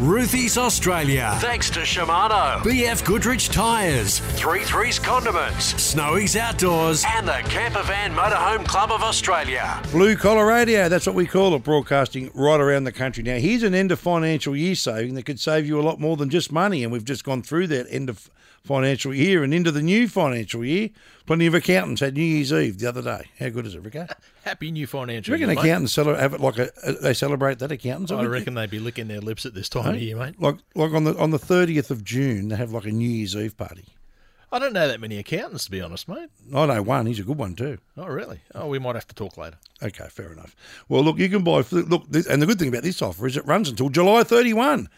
Ruthie's Australia. Thanks to Shimano, BF Goodrich Tyres. Three Threes Condiments, Snowy's Outdoors. and the Camper Van Motorhome Club of Australia. Blue Collar Radio, that's what we call it, broadcasting right around the country. Now, here's an end of financial year saving that could save you a lot more than just money, and we've just gone through that end of financial year and into the new financial year. Plenty of accountants had New Year's Eve the other day. How good is it, Rico? Happy new financial you reckon year, accountants cele- have it like a, uh, they celebrate that accountants? I reckon they'd be licking their lips at this time of year, mate. Like like on the on the thirtieth of June, they have like a New Year's Eve party. I don't know that many accountants, to be honest, mate. I know one. He's a good one too. Oh, really? Oh, we might have to talk later. Okay, fair enough. Well, look, you can buy. Look, this, and the good thing about this offer is it runs until July thirty-one.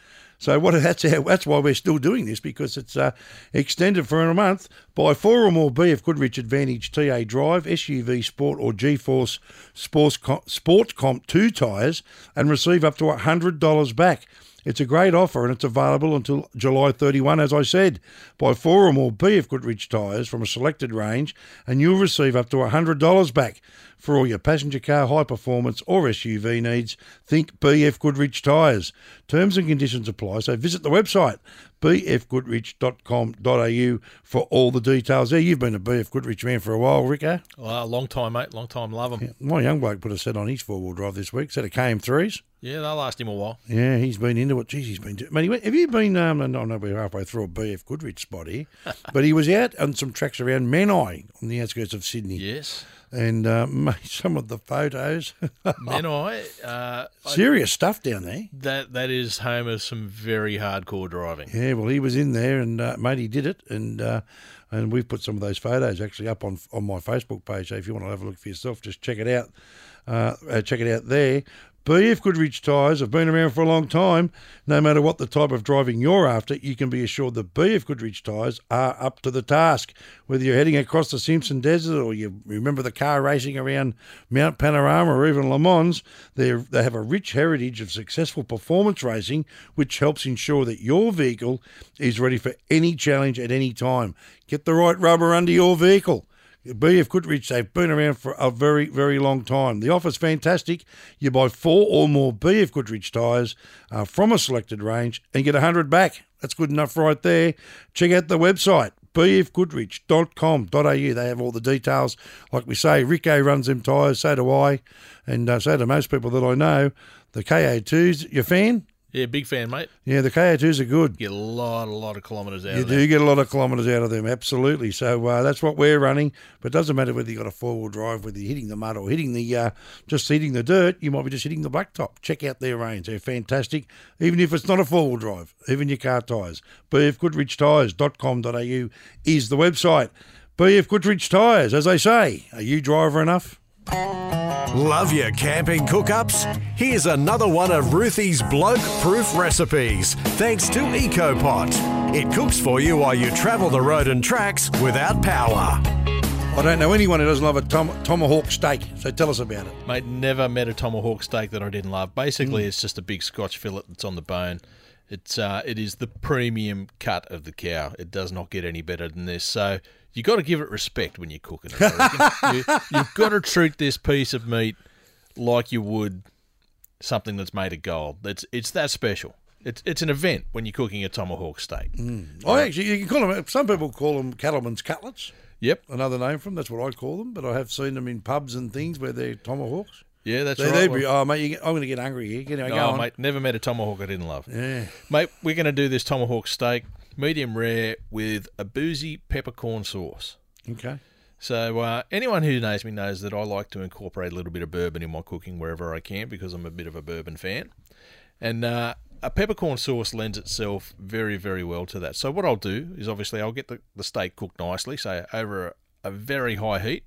So what? That's how, that's why we're still doing this because it's uh, extended for a month. Buy four or more BF Goodrich Advantage TA Drive, SUV Sport, or G-Force Sports Com- Sport Comp two tyres and receive up to hundred dollars back. It's a great offer and it's available until July 31, as I said. Buy four or more BF Goodrich tyres from a selected range and you'll receive up to $100 back. For all your passenger car, high performance, or SUV needs, think BF Goodrich tyres. Terms and conditions apply, so visit the website bfgoodrich.com.au for all the details there. You've been a BF Goodrich man for a while, Rico. Eh? Well, long time, mate. Long time. Love them. Yeah, My young bloke put a set on his four wheel drive this week, set of KM3s. They'll last him a while. Yeah, he's been into it. Jeez, he's been. Man, he went, have you been? Um, I know we're halfway through a BF Goodrich spot here, but he was out on some tracks around Menai on the outskirts of Sydney, Yes. and uh, made some of the photos. Menai, uh, I- Serious stuff down there. that that is home of some very hardcore driving. Yeah, well, he was in there, and uh, mate, he did it, and uh, and we've put some of those photos actually up on on my Facebook page. So if you want to have a look for yourself, just check it out. Uh, uh, check it out there. BF Goodrich tyres have been around for a long time. No matter what the type of driving you're after, you can be assured that BF Goodrich tyres are up to the task. Whether you're heading across the Simpson Desert or you remember the car racing around Mount Panorama or even Le Mans, they they have a rich heritage of successful performance racing, which helps ensure that your vehicle is ready for any challenge at any time. Get the right rubber under your vehicle. BF Goodrich, they've been around for a very, very long time. The offer's fantastic. You buy four or more BF Goodrich tyres uh, from a selected range and get 100 back. That's good enough right there. Check out the website, bfgoodrich.com.au. They have all the details. Like we say, Rico runs them tyres, so do I, and uh, so do most people that I know. The KA2s, you a fan? Yeah, big fan, mate. Yeah, the KA2s are good. Get a lot, a lot of kilometres out You of do get a lot of kilometres out of them, absolutely. So uh, that's what we're running. But it doesn't matter whether you've got a four wheel drive, whether you're hitting the mud or hitting the uh, just hitting the dirt. You might be just hitting the blacktop. Check out their range; they're fantastic. Even if it's not a four wheel drive, even your car tyres. bfgoodrichtyres.com.au is the website. BF Goodrich Tyres, as they say. Are you driver enough? Love your camping cook-ups? Here's another one of Ruthie's bloke-proof recipes, thanks to EcoPot. It cooks for you while you travel the road and tracks without power. I don't know anyone who doesn't love a tom- tomahawk steak. So tell us about it. Mate, never met a tomahawk steak that I didn't love. Mm. Basically, it's just a big Scotch fillet that's on the bone. It's uh, it is the premium cut of the cow. It does not get any better than this. So you got to give it respect when you're cooking it. You, you've got to treat this piece of meat like you would something that's made of gold. It's it's that special. It's it's an event when you're cooking a tomahawk steak. Mm. I actually, you can call them. Some people call them cattleman's cutlets. Yep. another name for them. That's what I call them. But I have seen them in pubs and things where they're tomahawks. Yeah, that's They, right. be, oh, mate, get, I'm going to get hungry here. Go No, on. mate, never met a tomahawk I didn't love. Yeah. Mate, we're going to do this tomahawk steak, medium rare, with a boozy peppercorn sauce. Okay. So, uh, anyone who knows me knows that I like to incorporate a little bit of bourbon in my cooking wherever I can because I'm a bit of a bourbon fan. And uh, a peppercorn sauce lends itself very, very well to that. So, what I'll do is obviously I'll get the, the steak cooked nicely, so over a, a very high heat,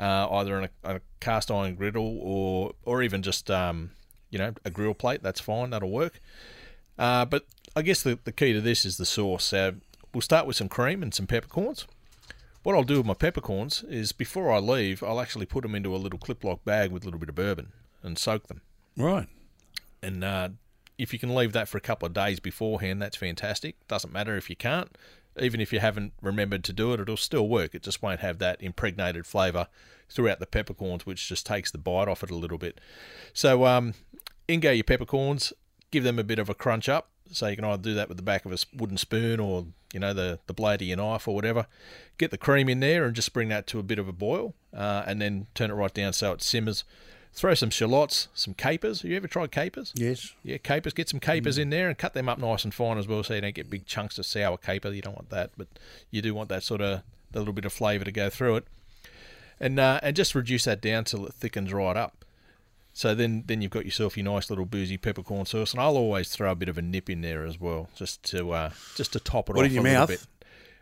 uh, either on a, a cast iron griddle or, or even just, um, you know, a grill plate. That's fine, that'll work. Uh, but I guess the, the key to this is the sauce. So, we'll start with some cream and some peppercorns. What I'll do with my peppercorns is before I leave, I'll actually put them into a little clip-lock bag with a little bit of bourbon and soak them. Right. And uh, if you can leave that for a couple of days beforehand, that's fantastic. Doesn't matter if you can't. Even if you haven't remembered to do it, it'll still work. It just won't have that impregnated flavour throughout the peppercorns, which just takes the bite off it a little bit. So, um, in go your peppercorns, give them a bit of a crunch up. So you can either do that with the back of a wooden spoon or you know the the blade of your knife or whatever. Get the cream in there and just bring that to a bit of a boil, uh, and then turn it right down so it simmers. Throw some shallots, some capers. Have you ever tried capers? Yes. Yeah, capers. Get some capers in there and cut them up nice and fine as well, so you don't get big chunks of sour caper. You don't want that, but you do want that sort of that little bit of flavour to go through it, and uh, and just reduce that down till it thickens right up. So then then you've got yourself your nice little boozy peppercorn sauce, and I'll always throw a bit of a nip in there as well, just to uh, just to top it What off in your a little mouth? bit.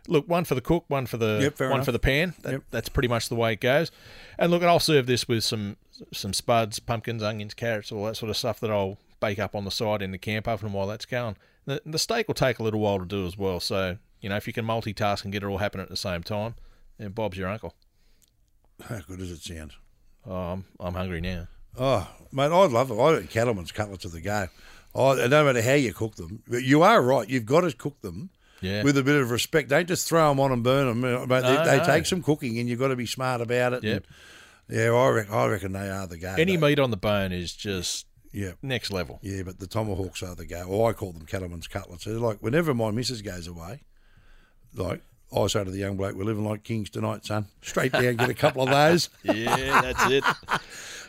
Look, one for the cook, one for the Yep, one enough. for the pan. That, Yep. That's pretty much the way it goes. And look, I'll serve this with some some spuds, pumpkins, onions, carrots, all that sort of stuff that I'll bake up on the side in the camp oven while that's going. The, the steak will take a little while to do as well. So you know, if you can multitask and get it all happening at the same time, then Bob's your uncle. How good does it sound? Oh, I'm I'm hungry now. Oh, mate, I love it. I think cattleman's cutlets are the go. I, no matter how you cook them, but you are right. You've got to cook them Yeah. with a bit of respect. Don't just throw them on and burn them. But No, they, they no. take some cooking, and you've got to be smart about it. Yep. And, yeah, I reckon, I reckon they are the go. Any They- meat on the bone is just Yeah. next level. Yeah, but the tomahawks are the go. Or I call them cattleman's cutlets. They're like whenever my missus goes away, like I say to the young bloke, "We're living like kings tonight, son. Straight down, get a couple of those." Yeah, that's it.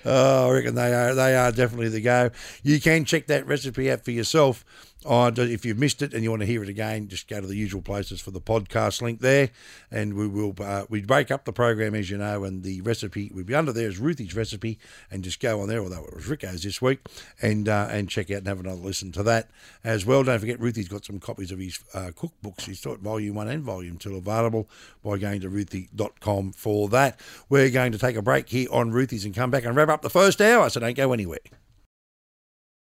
Oh, I reckon they are. They are definitely the go. You can check that recipe out for yourself. On if you've missed it and you want to hear it again, just go to the usual places for the podcast link there, and we will. Uh, we break up the program as you know, and the recipe would be under there as Ruthie's recipe, and just go on there. Although it was Rico's this week, and uh, and check out and have another listen to that as well. Don't forget, Ruthie's got some copies of his uh, cookbooks. He's got volume one and volume two available by going to ruthie.com for that. We're going to take a break here on Ruthie's and come back and wrap up the first hour. So don't go anywhere.